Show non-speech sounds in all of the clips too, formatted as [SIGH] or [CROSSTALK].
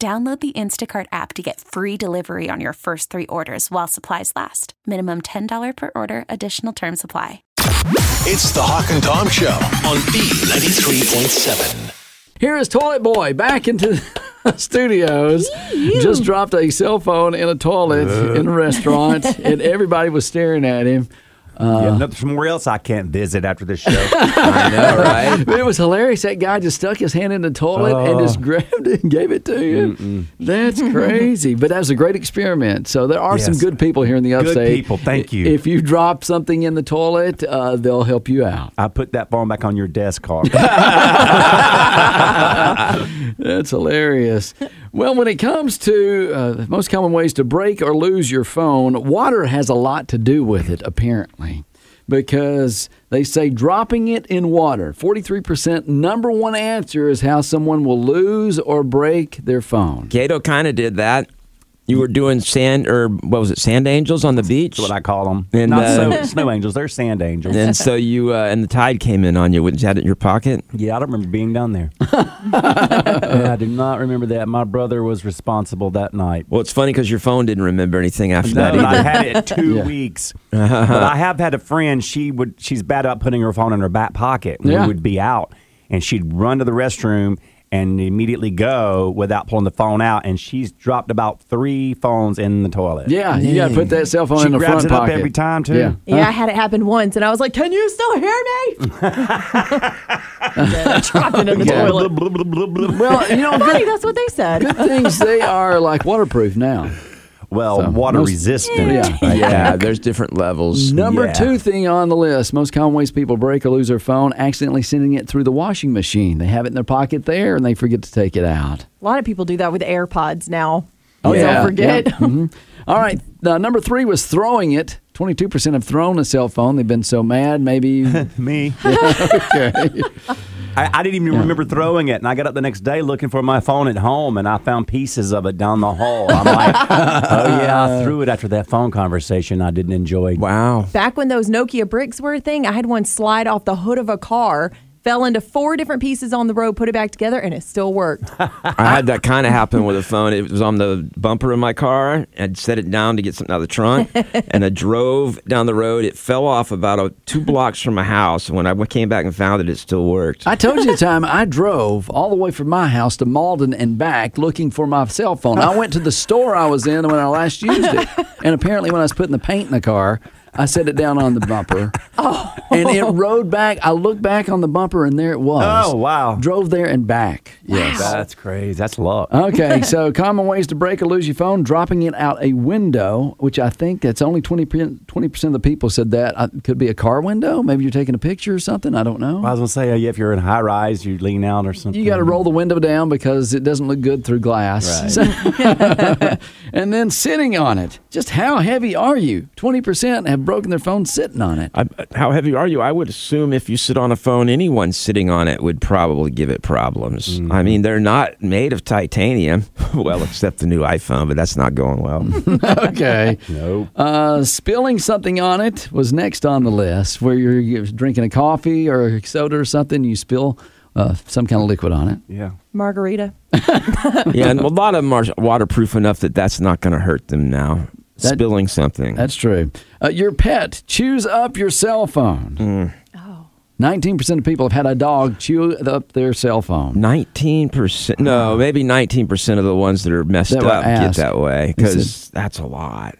Download the Instacart app to get free delivery on your first three orders while supplies last. Minimum $10 per order, additional term supply. It's the Hawk and Tom Show on B93.7. Here is Toilet Boy back into the [LAUGHS] studios. Just dropped a cell phone in a toilet in a restaurant, and everybody was staring at him. Yeah, nothing somewhere else I can't visit after this show. [LAUGHS] I know, right? It was hilarious. That guy just stuck his hand in the toilet and just [LAUGHS] grabbed it and gave it to him. That's [LAUGHS] crazy. But that was a great experiment. So there are some good people here in the Good upstate. people, thank you. If you drop something in the toilet, uh, they'll help you out. I put that phone back on your desk, Hawk. That's hilarious. Well, when it comes to uh, the most common ways to break or lose your phone, water has a lot to do with it, apparently, because they say dropping it in water. 43% number one answer is how someone will lose or break their phone. Cato kind of did that. You were doing sand, or what was it, sand angels on the beach? That's what I call them. And, Not uh, snow, snow angels, they're sand angels. and so [LAUGHS] you, uh, and the tide came in on you. Had it in your pocket? Yeah, I don't remember being down there. [LAUGHS] yeah, I do not remember that. My brother was responsible that night. Well, it's funny because your phone didn't remember anything after No, that and I had it two [LAUGHS] Yeah. weeks. but I have had a friend. She would. She's bad about putting her phone in her back pocket. Yeah. We would be out, and she'd run to the restroom and immediately go without pulling the phone out. And she's dropped about three phones in the toilet. Yeah, you got to put that cell phone She in the grabs front it up pocket. every time, too. Yeah. Yeah, I had it happen once, and I was like, "Can you still hear me?" [LAUGHS] Then I dropped it in the Yeah. toilet. Well, you know, Funny, that's what they said. good things, they are like waterproof now. Well, So, water most- resistant. Yeah. yeah, [LAUGHS] there's different levels. Number Yeah. two thing on the list most common ways people break or lose their phone accidentally sending it through the washing machine. They have it in their pocket there and they forget to take it out. A lot of people do that with AirPods now. Oh, Don't yeah, forget. yeah. Mhm. All right. Uh, number three was throwing it. 22% have thrown a cell phone. They've been so mad, maybe. [LAUGHS] Me. [LAUGHS] okay. I, I didn't even remember throwing it, and I got up the next day looking for my phone at home, and I found pieces of it down the hall. I'm like, [LAUGHS] oh yeah, I threw it after that phone conversation I didn't enjoy. Wow. Back when those Nokia bricks were a thing, I had one slide off the hood of a car, fell into four different pieces on the road, put it back together, and it still worked. [LAUGHS] I had that kind of happen with a phone. It was on the bumper of my car. I'd set it down to get something out of the trunk, [LAUGHS] and I drove down the road. It fell off about uh two blocks from my house. And when I came back and found it, it still worked. I told you the time I drove all the way from my house to Mauldin and back looking for my cell phone. I went to the store I was in when I last used it. [LAUGHS] And apparently, when I was putting the paint in the car, I set it down on the bumper. [LAUGHS] Oh. And it rode back. I looked back on the bumper, and there it was. Oh, wow. Drove there and back. Yes. That's crazy. That's luck. Okay, [LAUGHS] so common ways to break or lose your phone: dropping it out a window, which I think that's only 20 percent of the people said that. Uh, could be a car window. Maybe you're taking a picture or something. I don't know. I was gonna say, uh, yeah, if you're in high rise, you lean out or something. You got to roll the window down because it doesn't look good through glass. Right. [LAUGHS] and then sitting on it. Just how heavy are you? 20% have broken their phone sitting on it. I, how heavy are you? I would assume if you sit on a phone, anyone sitting on it would probably give it problems. I mean, they're not made of titanium, [LAUGHS] well, except the new iPhone, but that's not going well. [LAUGHS] okay. Nope. Uh, spilling something on it was next on the list where you're, you're drinking a coffee or a soda or something, you spill uh, some kind of liquid on it. Yeah. Margarita. [LAUGHS] yeah, and a lot of them are waterproof enough that that's not going to hurt them now. That- Spilling something. That's true. Uh, your pet chews up your cell phone. Oh. 19% of people have had a dog chew up their cell phone. Nineteen percent. No, maybe nineteen percent of the ones that are messed That were up get that way because that's a lot.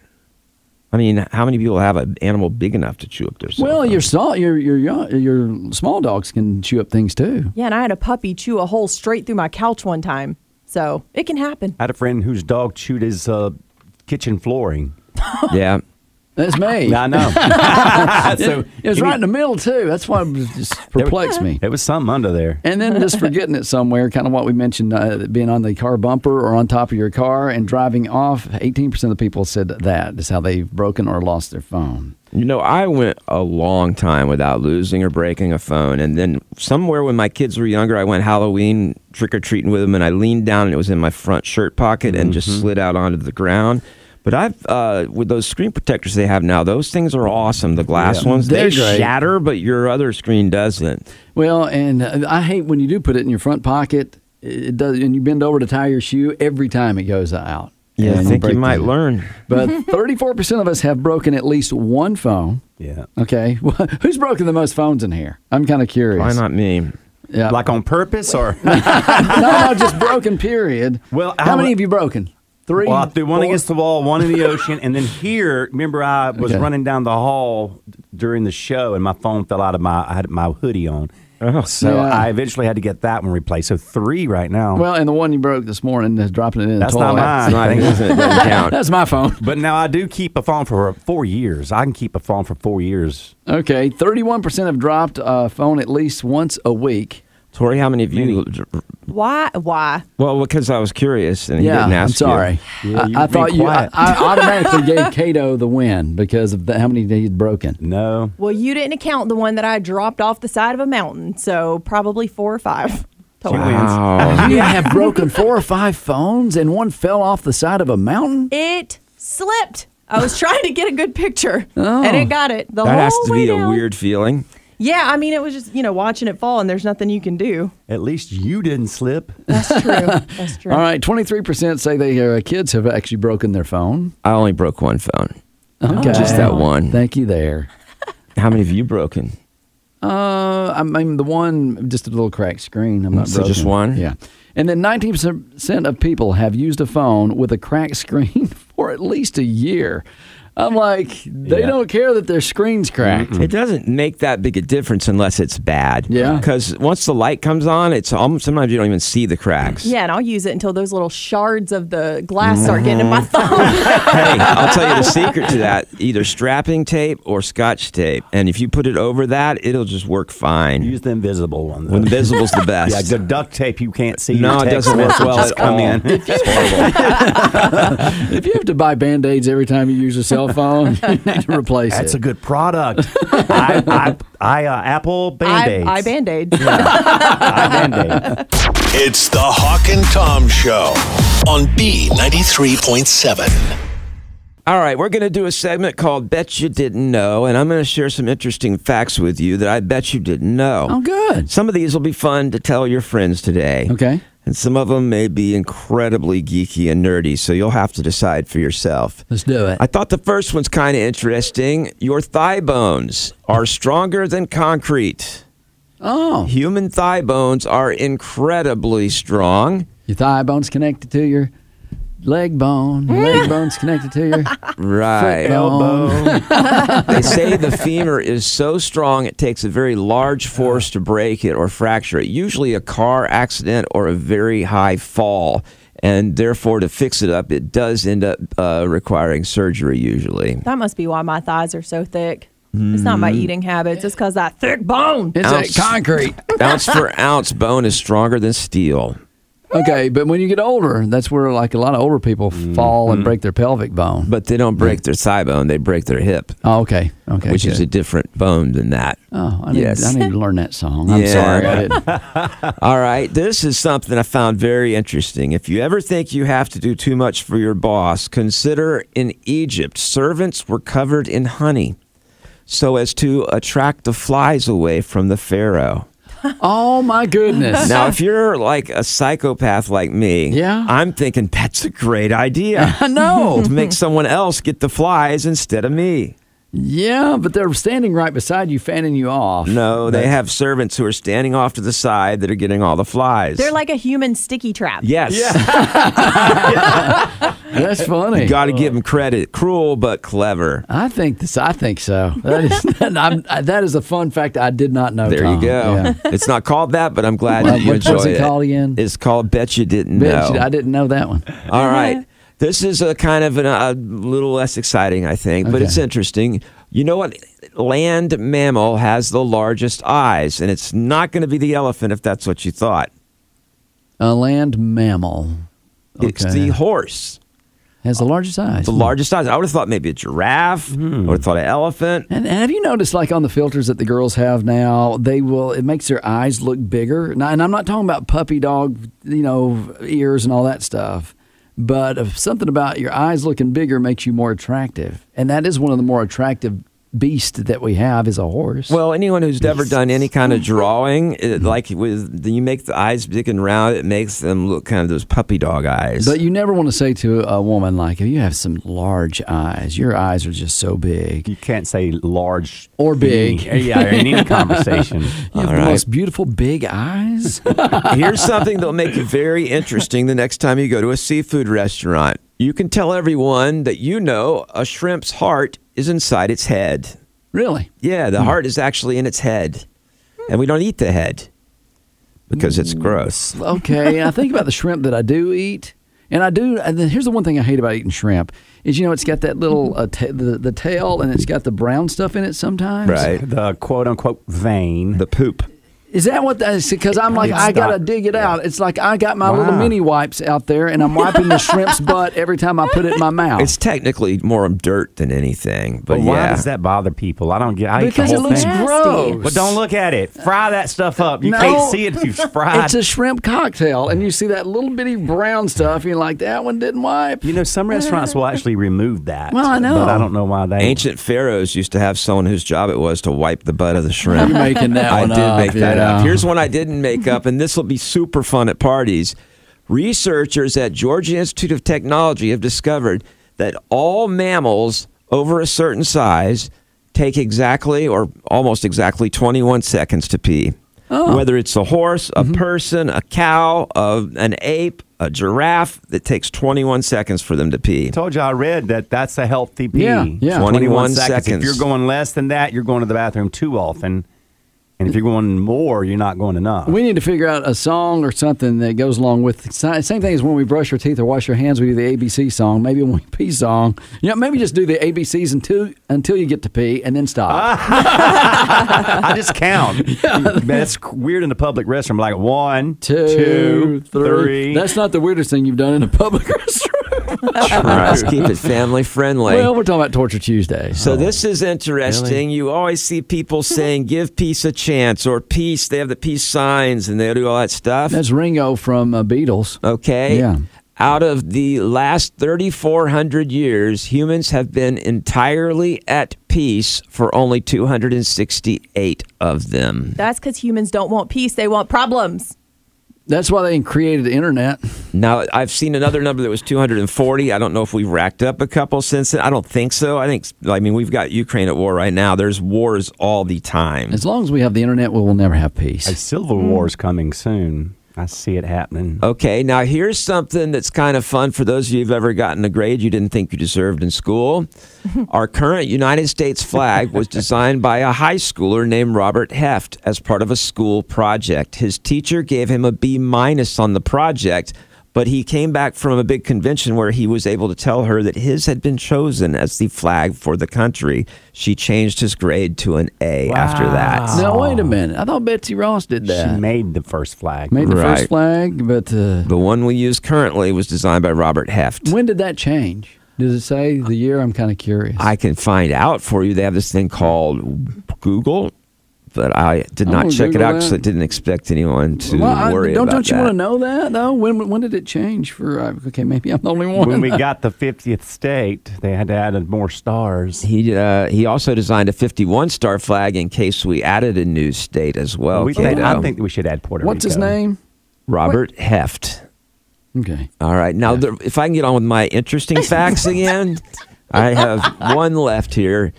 I mean, how many people have an animal big enough to chew up their? cell Well, phone? your small, your your young, your small dogs can chew up things too. Yeah, and I had a puppy chew a hole straight through my couch one time. So it can happen. I had a friend whose dog chewed his uh, kitchen flooring. [LAUGHS] yeah. That's me. [LAUGHS] I know. [LAUGHS] so It was right in the middle too. That's why it just perplexed me. It was something under there. And then just forgetting it somewhere, kind of what we mentioned, uh, being on the car bumper or on top of your car and driving off. 18% of the people said that is how they've broken or lost their phone. You know, I went a long time without losing or breaking a phone. And then somewhere when my kids were younger, I went Halloween trick or treating with them and I leaned down and it was in my front shirt pocket and just slid out onto the ground. But I've, uh, with those screen protectors they have now, those things are awesome. The glass Yeah. ones, They're they great. shatter, but your other screen doesn't. Well, and uh, I hate when you do put it in your front pocket. It does, and you bend over to tie your shoe. Every time it goes out. Yeah, I think you might the- learn. But [LAUGHS] 34% of us have broken at least one phone. Yeah. Okay, [LAUGHS] who's broken the most phones in here? I'm kind of curious. Why not me? Yeah, Like on purpose or? [LAUGHS] no, no, just broken. Period. Well, how I many wa- have you broken? Three. Well, I threw one Four? against the wall, one in the ocean, and then here, remember, I was Okay. running down the hall during the show, and my phone fell out of my. I had my hoodie on, Oh, so Yeah. I eventually had to get that one replaced. So three right now. Well, and the one you broke this morning is dropping it in That's the toilet. mine. not, Thank it you. doesn't, it doesn't [LAUGHS] count. That's my phone. but now I do keep a phone for four years. I can keep a phone for four years. Okay, 31% have dropped a phone at least once a week. Tori, how many of you? Why? Why? Well, because I was curious and he yeah, didn't ask. I'm ask sorry. Yeah, I, you I were thought you. I. [LAUGHS] I automatically gave Cato the win because of the, how many he'd broken. No, Well, you didn't account the one that I dropped off the side of a mountain. So probably four or five. Total. Wow. [LAUGHS] You have broken four or five phones, and one fell off the side of a mountain. It slipped. I was trying to get a good picture, Oh. and it got it the that whole has to way be a weird feeling. Yeah, I mean, it was just you know watching it fall, and there's nothing you can do. at least you didn't slip. That's true. [LAUGHS] That's true. All right, 23% say their uh, kids have actually broken their phone. I only broke one phone. Okay. Just that one. Thank you there. How many have you broken? Uh, I mean, the one, just a little cracked screen. I'm not So just one? Yeah. And then 19% of people have used a phone with a cracked [LAUGHS] screen for at least a year. I'm like, they Yeah. don't care that their screen's cracked. It doesn't make that big a difference unless it's bad. Yeah. Because once the light comes on, it's almost, sometimes you don't even see the cracks. Yeah, and I'll use it until those little shards of the glass mm-hmm. start getting in my thumb. [LAUGHS] hey, I'll tell you the secret to that: either strapping tape or Scotch tape. And if you put it over that, it'll just work fine. Use the invisible one. though. when the visible's the [LAUGHS] best. yeah, the duct tape you can't see. No, it doesn't work well messages at come all. in. [LAUGHS] It's horrible. if you have to buy band aids every time you use a cell phone, [LAUGHS] you need to replace That's it. That's a good product. I, I, I uh, Apple Band Aids. I, I band aids. I Band-Aid. It's the Hawk and Tom Show on B93.7. All right, we're going to do a segment called Bet You Didn't Know, and I'm going to share some interesting facts with you that I bet you didn't know. oh, good. Some of these will be fun to tell your friends today. Okay. And some of them may be incredibly geeky and nerdy, so you'll have to decide for yourself. Let's do it. I thought the first one's kind of interesting. Your thigh bones are stronger than concrete. oh, Human thigh bones are incredibly strong. your thigh bone's connected to your leg bone. [LAUGHS] Leg bone's connected to your Right. bone. [LAUGHS] they say the femur is so strong it takes a very large force to break it or fracture it. Usually a car accident or a very high fall. And therefore, to fix it up, it does end up uh, requiring surgery usually. that must be why my thighs are so thick. It's not my eating habits. It's because that thick bone. It's Ounce. a concrete. ounce for ounce, bone is stronger than steel. Okay, but when you get older, that's where like a lot of older people mm-hmm. fall and break their pelvic bone. But they don't break their thigh bone, they break their hip, oh, okay, okay, which is a good. different bone than that. oh, I need, yes. I need to learn that song. I'm Yeah. sorry, I didn't. [LAUGHS] All right, this is something I found very interesting. If you ever think you have to do too much for your boss, consider in Egypt, servants were covered in honey so as to attract the flies away from the pharaoh. Oh my goodness! Now, if you're like a psychopath like me, Yeah. I'm thinking that's a great idea [LAUGHS] I know. to make someone else get the flies instead of me. Yeah, but they're standing right beside you, fanning you off. No, they have servants who are standing off to the side that are getting all the flies. They're like a human sticky trap. yes. [LAUGHS] [LAUGHS] That's funny. You got to give them credit. Cruel but clever. I think this. I think so. That is [LAUGHS] I'm, that is a fun fact I did not know. There Tom. you go. Yeah. It's not called that, but I'm glad What- that you what- enjoy what's it it. called again? It's called Bet You Didn't Bet Know. you- I didn't know that one. All right. This is a kind of an, a little less exciting, I think, but it's interesting. You know what? Land mammal has the largest eyes, and it's not going to be the elephant if that's what you thought. A land mammal. It's the horse. has the largest eyes. The hmm. largest eyes. I would have thought maybe a giraffe. Hmm. I would have thought an elephant. And, and have you noticed, like on the filters that the girls have now, they will it makes their eyes look bigger. Now, and I'm not talking about puppy dog, you know, ears and all that stuff, but something about your eyes looking bigger makes you more attractive, and that is one of the more attractive beasts that we have is a horse. Well, anyone who's ever done any kind of [LAUGHS] drawing, it, like with you make the eyes big and round, it makes them look kind of those puppy dog eyes. But you never want to say to a woman like, "Oh, "You have some large eyes. Your eyes are just so big." You can't say large Or big. in [LAUGHS] any- yeah, in any [LAUGHS] conversation. You have All the right. most beautiful big eyes. Here's something that'll make it very interesting the next time you go to a seafood restaurant. You can tell everyone that you know a shrimp's heart is inside its head. really? Yeah, the heart is actually in its head. And we don't eat the head because it's gross. okay, I think about the [LAUGHS] shrimp that I do eat, and I do. And then here's the one thing I hate about eating shrimp is you know it's got that little uh, ta- the the tail and it's got the brown stuff in it sometimes. Right. The quote unquote vein. The poop. Is that what that is? Because I'm like It's I gotta dig it out. It's like I got my little mini wipes out there, and I'm wiping the shrimp's butt every time I put it in my mouth. It's technically more dirt than anything, but but why yeah. does that bother people? I don't get. I because it looks thing. Gross. But don't look at it. Fry that stuff up. You No. can't see it if you [LAUGHS] fry It's a shrimp cocktail, and you see that little bitty brown stuff. And you're like, that one didn't wipe. You know, some restaurants will actually remove that. Well, I know. But I don't know why they. Ancient pharaohs used to have someone whose job it was to wipe the butt of the shrimp. You're making that I one did up, make that yeah. up. Here's one I didn't make up, and this will be super fun at parties. Researchers at Georgia Institute of Technology have discovered that all mammals over a certain size take exactly or almost exactly 21 seconds to pee. Oh. Whether it's a horse, Mm-hmm. a person, a cow, a, an ape, a giraffe, it takes 21 seconds for them to pee. I told you I read that that's a healthy pee. Yeah, yeah. 21 If seconds. you're going less than that, you're going to the bathroom too often. And if you're going more, you're not going enough. We need to figure out a song or something that goes along with same thing as when we brush our teeth or wash our hands. We do the ABC song. Maybe when we pee song. You know, maybe just do the ABCs until until you get to pee and then stop. [LAUGHS] I just count. [LAUGHS] That's weird in the public restroom. Like one, Two, two, three. three. That's not the weirdest thing you've done in a public [LAUGHS] restroom. Let's keep it family friendly. well, we're talking about Torture Tuesday. So this is interesting. You always see people saying "give peace a chance" or "peace." They have the peace signs and they do all that stuff. That's Ringo from uh, Beatles. okay. Yeah. Out of the last 3,400 years, humans have been entirely at peace for only 268 of them. That's because humans don't want peace; they want problems. That's why they created the internet. Now, I've seen another number that was 240. I don't know if we've racked up a couple since then. I don't think so. I think, I mean, we've got Ukraine at war right now. There's wars all the time. As long as we have the internet, we will never have peace. A civil war is coming soon. I see it happening. Okay, now here's something that's kind of fun for those of you who've ever gotten a grade you didn't think you deserved in school. [LAUGHS] Our current United States flag was [LAUGHS] designed by a high schooler named Robert Heft as part of a school project. His teacher gave him a B minus on the project, but he came back from a big convention where he was able to tell her that his had been chosen as the flag for the country. She changed his grade to an A after that. Now wait a minute. I thought Betsy Ross did that. She made the first flag. Made the Right. first flag, but uh, The one we use currently was designed by Robert Heft. when did that change? Does it say the year? I'm kind of curious. I can find out for you. They have this thing called Google, but I did not Oh, check it out because. I didn't expect anyone to Well, I- worry don't about don't you that. want to know that though? When when did it change for? Uh, okay, maybe I'm the only one. when we got the [LAUGHS] 50th state, they had to add more stars. He uh, he also designed a 51 star flag in case we added a new state as well. we think, Kato. I think we should add Puerto What's his name? Robert Heft. Okay. All right, now the, if I can get on with my interesting facts [LAUGHS] again, I have one left here.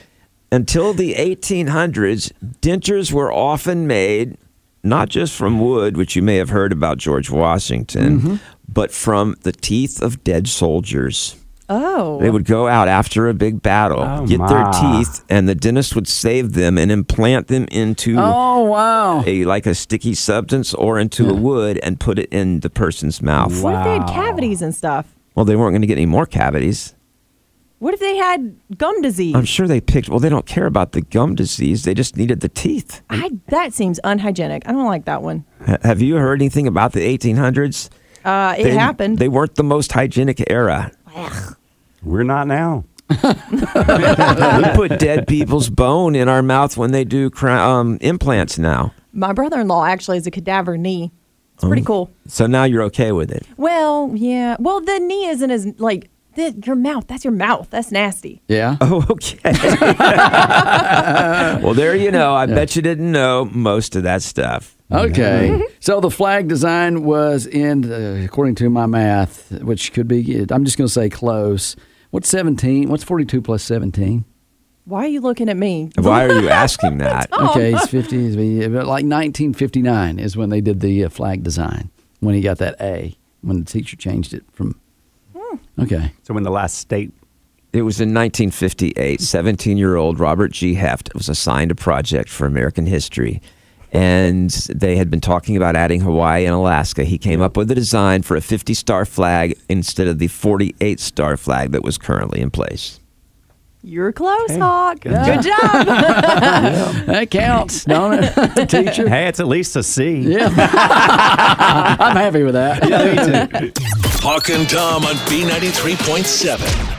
Until the 1800s, dentures were often made not just from wood, which you may have heard about George Washington, Mm-hmm. but from the teeth of dead soldiers. Oh. They would go out after a big battle, Oh, get their teeth, and the dentist would save them and implant them into Oh wow! a like a sticky substance or into a wood and put it in the person's mouth. What if they had cavities and stuff? Well, they weren't going to get any more cavities. What if they had gum disease? I'm sure they picked. Well, they don't care about the gum disease. They just needed the teeth. I, that seems unhygienic. I don't like that one. Have you heard anything about the 1800s? Uh, it They- happened. They weren't the most hygienic era. We're not now. [LAUGHS] we put dead people's bone in our mouth when they do cra- um, implants now. My brother-in-law actually has a cadaver knee. It's Oh. pretty cool. So now you're okay with it. Well, yeah. Well, the knee isn't as like the, your mouth. That's your mouth. That's nasty. Yeah. [LAUGHS] Oh, okay. [LAUGHS] well, there you know. I bet you didn't know most of that stuff. Okay. so the flag design was in, uh, according to my math, which could be, I'm just going to say close. What's 17? What's 42 plus 17? Why are you looking at me? Why are you [LAUGHS] asking that? Okay, it's 50. it's Like 1959 is when they did the uh, flag design, when he got that A, when the teacher changed it from. Okay. So when the last state It was in 1958. 17 year old Robert G. Heft was assigned a project for American history. And they had been talking about adding Hawaii and Alaska. He came up with a design for a 50 star flag instead of the 48 star flag that was currently in place. You're close, Hawk. Good, job. job. [LAUGHS] That counts, don't it, [LAUGHS] teacher? Hey, it's at least a C. Yeah. [LAUGHS] I'm happy with that. Hawk and Tom on B93.7.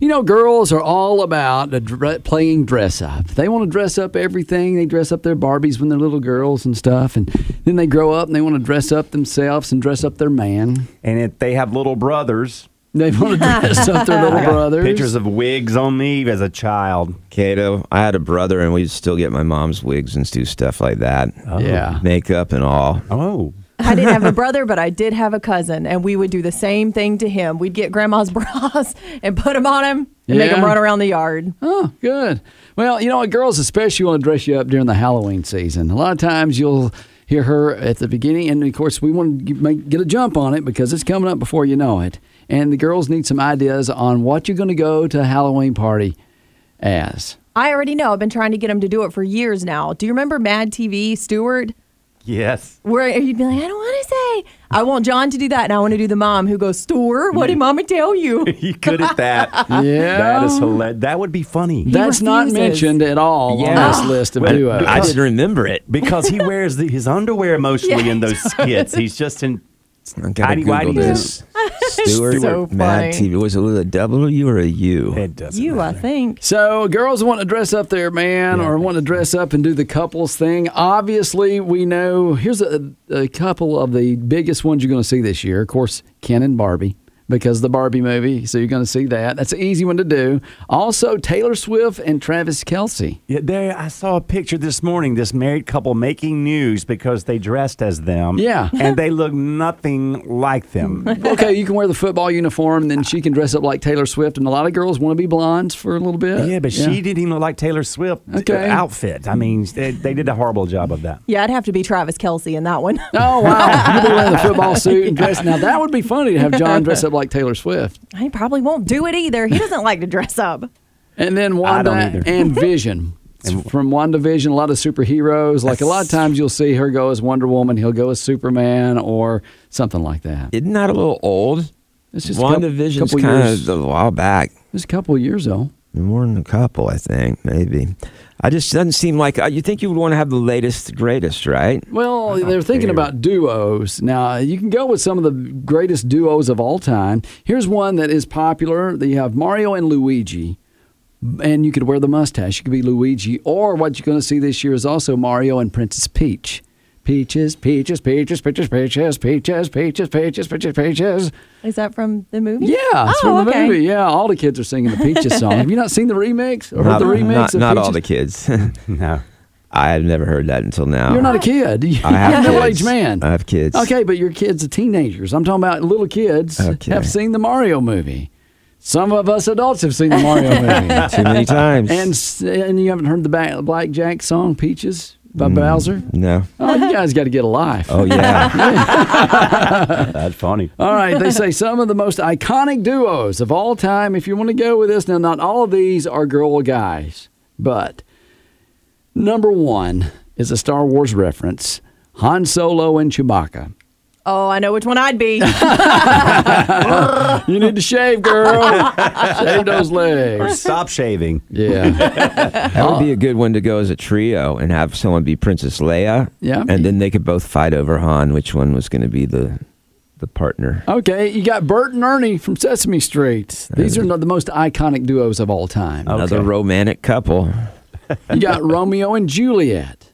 You know, girls are all about the dre- playing dress up. They want to dress up everything. They dress up their Barbies when they're little girls and stuff. And then they grow up and they want to dress up themselves and dress up their man. And if they have little brothers, They want [LAUGHS] to dress up their little I got brothers. pictures of wigs on me as a child. Cato, I had a brother, and we'd still get my mom's wigs and do stuff like that. Oh. Yeah. Makeup and all. Oh. I didn't have a brother, but I did have a cousin, and we would do the same thing to him. We'd get grandma's [LAUGHS] bras and put them on him and make him run around the yard. Oh, good. Well, you know what? Girls especially want to dress you up during the Halloween season. A lot of times you'll hear her at the beginning, and of course, we want to make, get a jump on it because it's coming up before you know it. And the girls need some ideas on what you're going to go to a Halloween party as. I already know. I've been trying to get him to do it for years now. Do you remember Mad TV, Stuart? Yes. Where you'd be like, I don't want to say. I want John to do that, and I want to do the mom who goes, Stuart, what did Mama tell you? [LAUGHS] You good at that. [LAUGHS] Yeah. That is hilarious. That would be funny. That's not mentioned at all Yeah. on this list of Well, duos. I didn't remember it. because he wears the, his underwear mostly [LAUGHS] in those skits. He's just in I gotta tidy Google whitey. this. [LAUGHS] Stuart So Mad funny. TV. Was it with a W or a U? It doesn't you, I matter. think. So, girls want to dress up their man or want to dress up and do the couples thing. Obviously, we know here's a, a couple of the biggest ones you're going to see this year. Of course, Ken and Barbie. Because the Barbie movie, so you're going to see that. That's an easy one to do. Also, Taylor Swift and Travis Kelce. Yeah, there. I saw a picture this morning. This married couple making news because they dressed as them. Yeah. and they look nothing like them. [LAUGHS] Okay, you can wear the football uniform, and then she can dress up like Taylor Swift. And a lot of girls want to be blondes for a little bit. yeah, but she didn't even look like Taylor Swift Okay. outfit. I mean, they, they did a horrible job of that. Yeah, I'd have to be Travis Kelce in that one. Oh wow! [LAUGHS] You'll be wearing the football suit and dress. Now that would be funny to have John dress up like Taylor Swift. he probably won't do it either. He doesn't like to dress up. And then I Wanda and Vision. [LAUGHS] It's from WandaVision, a lot of superheroes. Like a lot of times you'll see her go as Wonder Woman, he'll go as Superman or something like that. Isn't that a little old? It's just a couple- WandaVision's kind of a while back. Just a couple of years though. More than a couple, I think, maybe. I just doesn't seem like uh, you think you would want to have the latest, greatest, right? Well, they're thinking about duos. Now, you can go with some of the greatest duos of all time. Here's one that is popular. That you have Mario and Luigi. And you could wear the mustache. You could be Luigi. Or what you're going to see this year is also Mario and Princess Peach. Peaches, peaches, peaches, peaches, peaches, peaches, peaches, peaches, peaches, peaches. Is that from the movie? Yeah, it's oh, from the okay. movie. Yeah, all the kids are singing the Peaches [LAUGHS] song. Have you not seen the remix or heard the remix not, of not all the kids. [LAUGHS] No. I have never heard that until now. You're not a kid. [LAUGHS] You're I have a kids. middle-aged man. I have kids. Okay, but your kids are teenagers. I'm talking about little kids Okay. have seen the Mario movie. Some of us adults have seen the Mario movie. Too many times. and and you haven't heard the ba- Blackjack song "Peaches" by Mm. Bowser. no. Oh, you guys got to get a life. Oh yeah. [LAUGHS] [LAUGHS] That's funny. All right, they say some of the most iconic duos of all time. If you want to go with this, now not all of these are girl guys, but number one is a Star Wars reference: Han Solo and Chewbacca. Oh, I know which one I'd be. [LAUGHS] You need to shave, girl. shave those legs. Or stop shaving. Yeah. That would be a good one to go as a trio and have someone be Princess Leia. Yeah. And then they could both fight over Han, which one was going to be the the partner. Okay, you got Bert and Ernie from Sesame Street. These are not the most iconic duos of all time. Another Okay. romantic couple. You got Romeo and Juliet.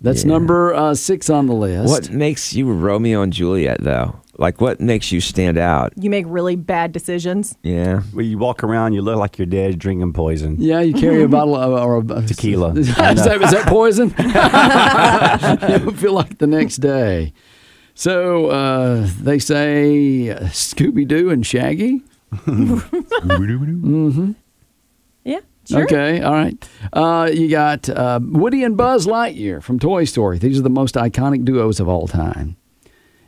That's Yeah. number uh, six on the list. What makes you Romeo and Juliet though? Like what makes you stand out? you make really bad decisions. Yeah. Where you walk around, you look like you're dead, drinking poison. Yeah, you carry a [LAUGHS] bottle of or a, Tequila. [LAUGHS] Is I that, is that poison? [LAUGHS] you feel like the next day. So uh, they say uh, Scooby Doo and Shaggy. Yeah, sure. Okay, all right. Uh, you got uh, Woody and Buzz Lightyear from Toy Story. These are the most iconic duos of all time.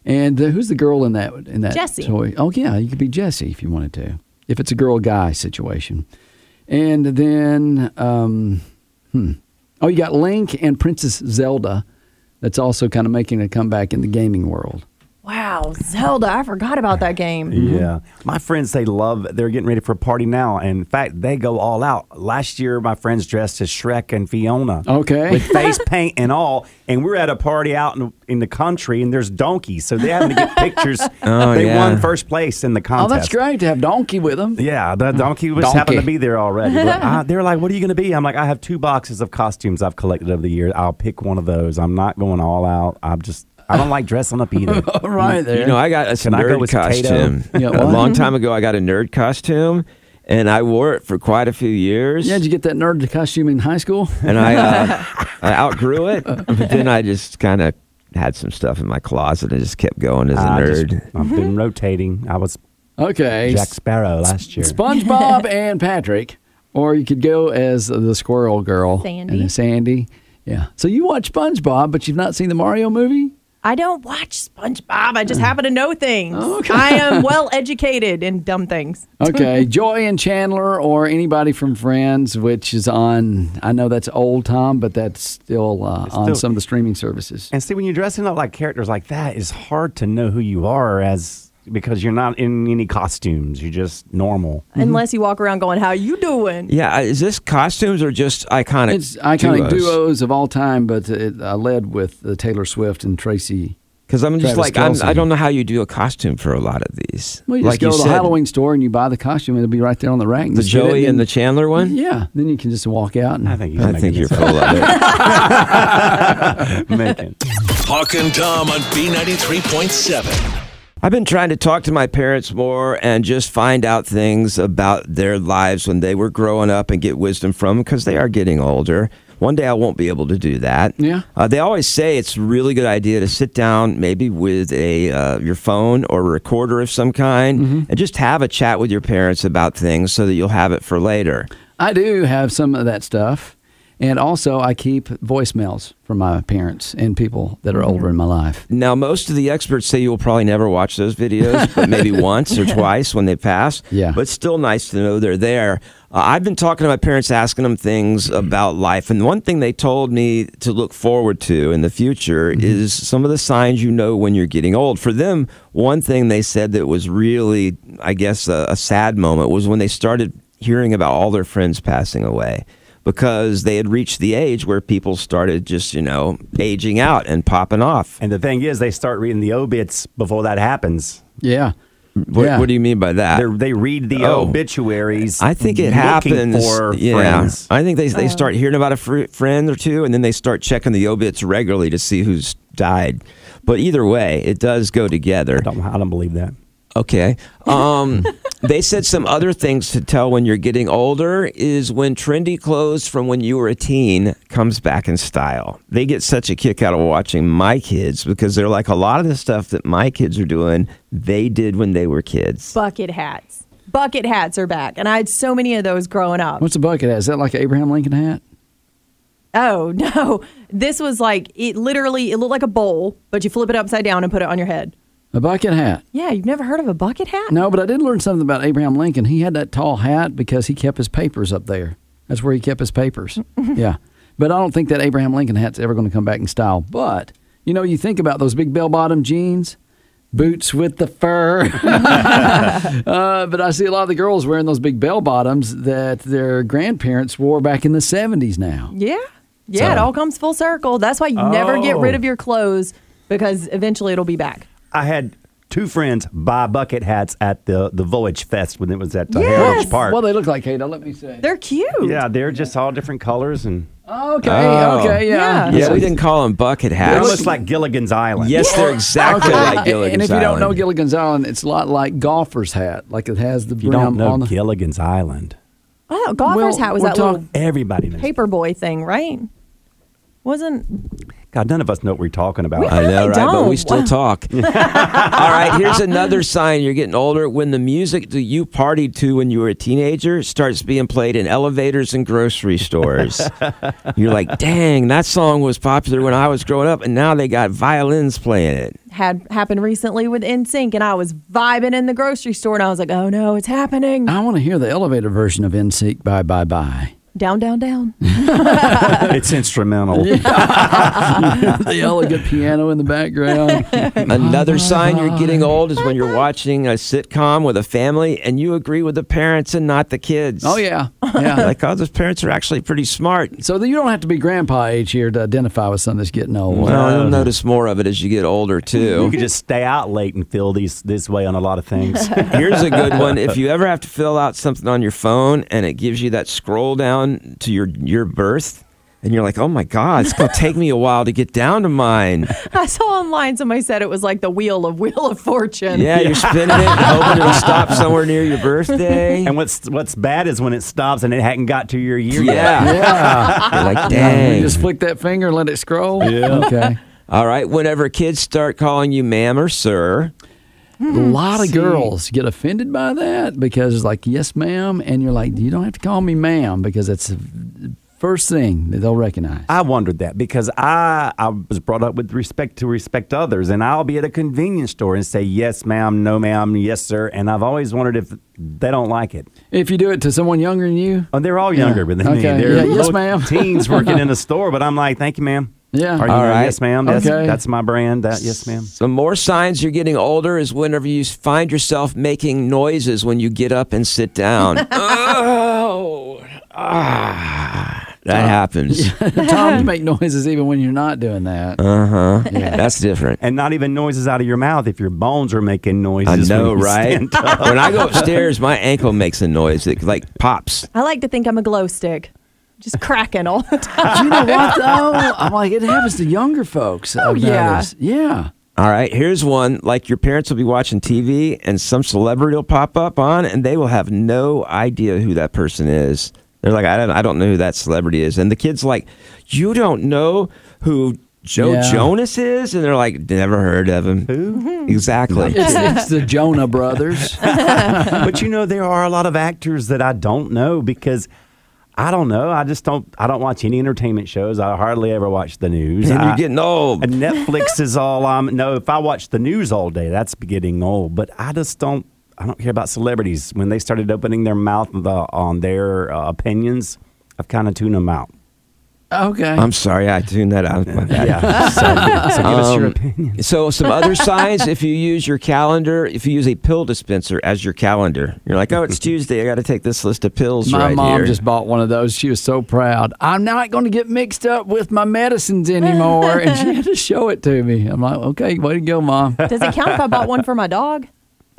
And uh, who's the girl in that in that Jessie. toy? Oh yeah, you could be Jessie if you wanted to. If it's a girl guy situation. And then um, hmm. Oh, you got Link and Princess Zelda. That's also kind of making a comeback in the gaming world. Wow, Zelda, I forgot about that game. Yeah. My friends, they love, they're getting ready for a party now. In fact, they go all out. Last year, my friends dressed as Shrek and Fiona. Okay. With face paint and all. And we're at a party out in, in the country and there's donkeys. So they're having to get pictures. [LAUGHS] Oh, they yeah. won first place in the contest. Oh, that's great to have Donkey with them. Yeah, the mm. donkey was Donkey. happened to be there already. [LAUGHS] Uh, they're like, "What are you going to be?" I'm like, "I have two boxes of costumes I've collected over the years. I'll pick one of those. I'm not going all out. I'm just, I don't like dressing up either." [LAUGHS] All right there. You know, I got a Can I go nerd costume. Yeah, a long time ago, I got a nerd costume, and I wore it for quite a few years. yeah, did you get that nerd costume in high school? and I, uh, [LAUGHS] I outgrew it, but then I just kind of had some stuff in my closet and just kept going as a I just- nerd. I've been rotating. I was Okay. Jack Sparrow last year. SpongeBob [LAUGHS] and Patrick, or you could go as the Squirrel Girl, Sandy. and Sandy. Yeah. So you watch SpongeBob, but you've not seen the Mario movie. I don't watch SpongeBob. I just happen to know things. Okay. I am [LAUGHS] well educated in dumb things. Okay, Joey and Chandler, or anybody from Friends, which is on. I know that's old Tom, but that's still uh, It's on still- some of the streaming services. And see, when you're dressing up like characters like that, it's hard to know who you are as because you're not in any costumes. You're just normal. Unless you walk around going, "How you doing?" Yeah, uh, is this costumes or just iconic? It's iconic duos? duos of all time, but it uh, led with uh, Taylor Swift and Tracy. Because I'm just Travis like I'm, Kelce. I don't know how you do a costume for a lot of these. Well, you like just go you to the said, Halloween store and you buy the costume, and it'll be right there on the rack. the Just get it Joey and- and the Chandler one. Yeah, then you can just walk out. And, I think he's I making think you're this full of it. up. [LAUGHS] making. Hawk and Tom on B93.7. I've been trying to talk to my parents more and just find out things about their lives when they were growing up and get wisdom from them because they are getting older. One day I won't be able to do that. Yeah. Uh, they always say it's a really good idea to sit down, maybe with a uh, your phone or a recorder of some kind, Mm-hmm. and just have a chat with your parents about things so that you'll have it for later. I do have some of that stuff. And also, I keep voicemails from my parents and people that are older in my life. Now, most of the experts say you'll probably never watch those videos, but maybe [LAUGHS] once or twice when they pass. Yeah. But still nice to know they're there. Uh, I've been talking to my parents, asking them things about life. And one thing they told me to look forward to in the future is some of the signs you know when you're getting old. For them, one thing they said that was really, I guess, a, a sad moment was when they started hearing about all their friends passing away because they had reached the age where people started just, you know, aging out and popping off. And the thing is, they start reading the obits before that happens. Yeah. What, Yeah. what do you mean by that? They're, they read the Oh. obituaries. I think it happens. for yeah, friends. I think they they start hearing about a fr- friend or two, and then they start checking the obits regularly to see who's died. But either way, it does go together. I don't, I don't believe that. Okay. Um, [LAUGHS] they said some other things to tell when you're getting older is when trendy clothes from when you were a teen comes back in style. They get such a kick out of watching my kids because they're like a lot of the stuff that my kids are doing, they did when they were kids. Bucket hats, bucket hats are back, and I had so many of those growing up. What's a bucket hat? Is that like an Abraham Lincoln hat? Oh [LAUGHS] no, this was like it. Literally, it looked like a bowl, but you flip it upside down and put it on your head. A bucket hat? Yeah, you've never heard of a bucket hat? No, but I did learn something about Abraham Lincoln. He had that tall hat because he kept his papers up there. That's where he kept his papers. yeah. But I don't think that Abraham Lincoln hat's ever going to come back in style. But, you know, you think about those big bell bottom jeans, boots with the fur. [LAUGHS] [LAUGHS] uh, but I see a lot of the girls wearing those big bell bottoms that their grandparents wore back in the 70s now. Yeah, yeah. It all comes full circle. That's why you never get Oh. rid of your clothes because eventually it'll be back. I had two friends buy bucket hats at the the Voyage Fest when it was at uh, the Yes. Heritage Park. Well, they look like, Ada, let me see. They're cute. yeah, they're just all different colors and Okay, Oh. okay, yeah. Yeah. Yeah, we didn't call them bucket hats. it hats. looks like Gilligan's Island. yes, they're exactly like Gilligan's Island. and if you don't know Island. Gilligan's Island, it's a lot like golfer's hat. Like it has the you brim don't know on the. Gilligan's Island. Oh, golfer's Well, hat was we're that talk- little Everybody knows. paper boy thing, right? Wasn't God, none of us know what we're talking about. We I know, really right? But we still Wow. talk. [LAUGHS] All right, here's another sign you're getting older. When the music that you partied to when you were a teenager starts being played in elevators and grocery stores, [LAUGHS] you're like, dang, that song was popular when I was growing up, and now they got violins playing it. had happened recently with NSYNC, and I was vibing in the grocery store, and I was like, "Oh no, it's happening!" I want to hear the elevator version of NSYNC. Bye, bye, bye. Down, down, down. [LAUGHS] it's instrumental. [LAUGHS] the elegant piano in the background. [LAUGHS] Another sign you're getting old is when you're watching a sitcom with a family and you agree with the parents and not the kids. Oh yeah, yeah. Like, oh, those parents are actually pretty smart. so that you don't have to be grandpa age here to identify with something that's getting old. Well, you'll notice more of it as you get older, too. You too. could just stay out late and feel these this way on a lot of things. Here's a good one. If you ever have to fill out something on your phone and it gives you that scroll down to your your birth, and you're like, oh my God, it's going to take me a while to get down to mine. [LAUGHS] I saw online somebody said it was like the wheel of Wheel of Fortune. Yeah, you're spinning it, hoping it'll stop [LAUGHS] somewhere near your birthday. and what's what's bad is when it stops and it hadn't got to your year yet. Yeah. [LAUGHS] Yeah. You're like, You just flick that finger and let it scroll. Yeah. Okay. All right. Whenever kids start calling you ma'am or sir, A hmm. lot of girls get offended by that because it's like, yes, ma'am. And you're like, you don't have to call me ma'am because it's the first thing that they'll recognize. I wondered that because I I was brought up with respect to respect others, and I'll be at a convenience store and say yes, ma'am, no, ma'am, yes, sir, and I've always wondered if they don't like it. If you do it to someone younger than you, Oh, they're all younger than me. Okay. They're Yeah, yes, ma'am. Teens working in a [LAUGHS] store, but I'm like, thank you, ma'am. Yeah. Are you All know, right. yes, ma'am? That's, Okay. that's my brand. That yes, ma'am. The more signs you're getting older is whenever you find yourself making noises when you get up and sit down. [LAUGHS] oh, ah, that happens. [LAUGHS] Tom, you make noises even when you're not doing that. Uh huh. Yeah. That's different. And not even noises out of your mouth if your bones are making noises. I know, when you right? stand [LAUGHS] up. when I go upstairs, my ankle makes a noise that like pops. I like to think I'm a glow stick, just cracking all the time. Do you know what though? I'm like, it happens to younger folks. Oh yeah. yeah. All right, here's one. Like your parents will be watching TV and some celebrity will pop up on, and they will have no idea who that person is. They're like, I don't, I don't know who that celebrity is, and the kid's like, you don't know who Joe Yeah. Jonas is, and they're like, never heard of him. Who? Mm-hmm. Exactly. It's, it's the Jonah brothers. [LAUGHS] but you know, there are a lot of actors that I don't know because I don't know. I just don't. I don't watch any entertainment shows. I hardly ever watch the news. And you're getting old. And [LAUGHS] Netflix is all I'm. No, if I watch the news all day, that's getting old. But I just don't. I don't care about celebrities. When they started opening their mouth the, on their uh, opinions, I've kind of tuned them out. Okay. I'm sorry, I tuned that out. My bad. Yeah. [LAUGHS] so, so give us your Um, opinion. So, some other signs if you use your calendar, if you use a pill dispenser as your calendar, you're like, oh, it's [LAUGHS] Tuesday. I got to take this list of pills My right mom here. just bought one of those. She was so proud. I'm not going to get mixed up with my medicines anymore. [LAUGHS] and she had to show it to me. I'm like, okay, way to go, mom. Does it count if I bought one for my dog?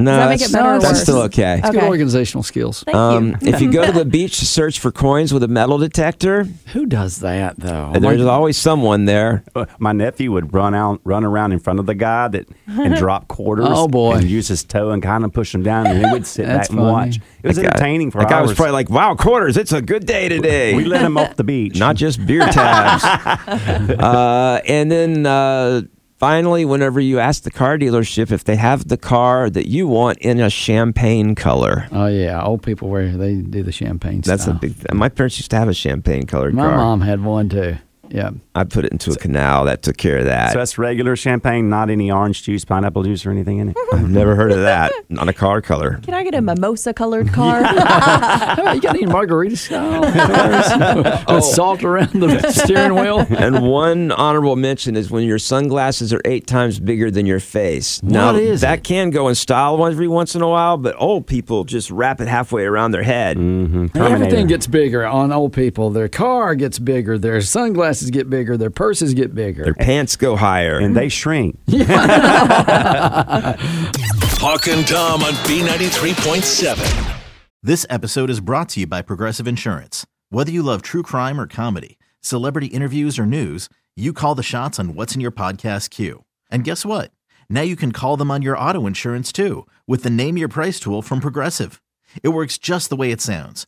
No, that make that's, it better or that's worse? still okay. good Okay. organizational skills. Thank Um, you. if you go to the [LAUGHS] beach to search for coins with a metal detector, Who does that, though? there's Like- always someone there. Uh, My nephew would run out, run around in front of the guy that and drop quarters. Oh, boy. And use his toe and kind of push them down, and he would sit That's back and funny. watch. It was That guy- entertaining for That guy hours. was probably like, wow, quarters. It's a good day today. we let him off the beach. Not just beer tabs. [LAUGHS] uh, and then uh, finally, whenever you ask the car dealership if they have the car that you want in a champagne color. Oh yeah, old people wear they do the champagne. Stuff. That's style. a big. My parents used to have a champagne colored car. My car. mom had one too. Yeah. I put it into a canal that took care of that. So that's regular champagne, not any orange juice, pineapple juice, or anything in it. I've never heard of that. Not a car color. Can I get a mimosa colored [LAUGHS] car? [LAUGHS] Hey, you got any margarita style cars [LAUGHS] with oh. salt around the steering wheel? and one honorable mention is when your sunglasses are eight times bigger than your face. now What is that it? can go in style every once in a while, but old people just wrap it halfway around their head. Mm-hmm. Everything gets bigger on old people. Their car gets bigger. Their sunglasses get bigger. Their purses get bigger. Their pants go higher. And they shrink. [LAUGHS] Hawk and Tom on B93.7. This episode is brought to you by Progressive Insurance. Whether you love true crime or comedy, celebrity interviews or news, you call the shots on what's in your podcast queue. And guess what? Now you can call them on your auto insurance too with the Name Your Price tool from Progressive. It works just the way it sounds.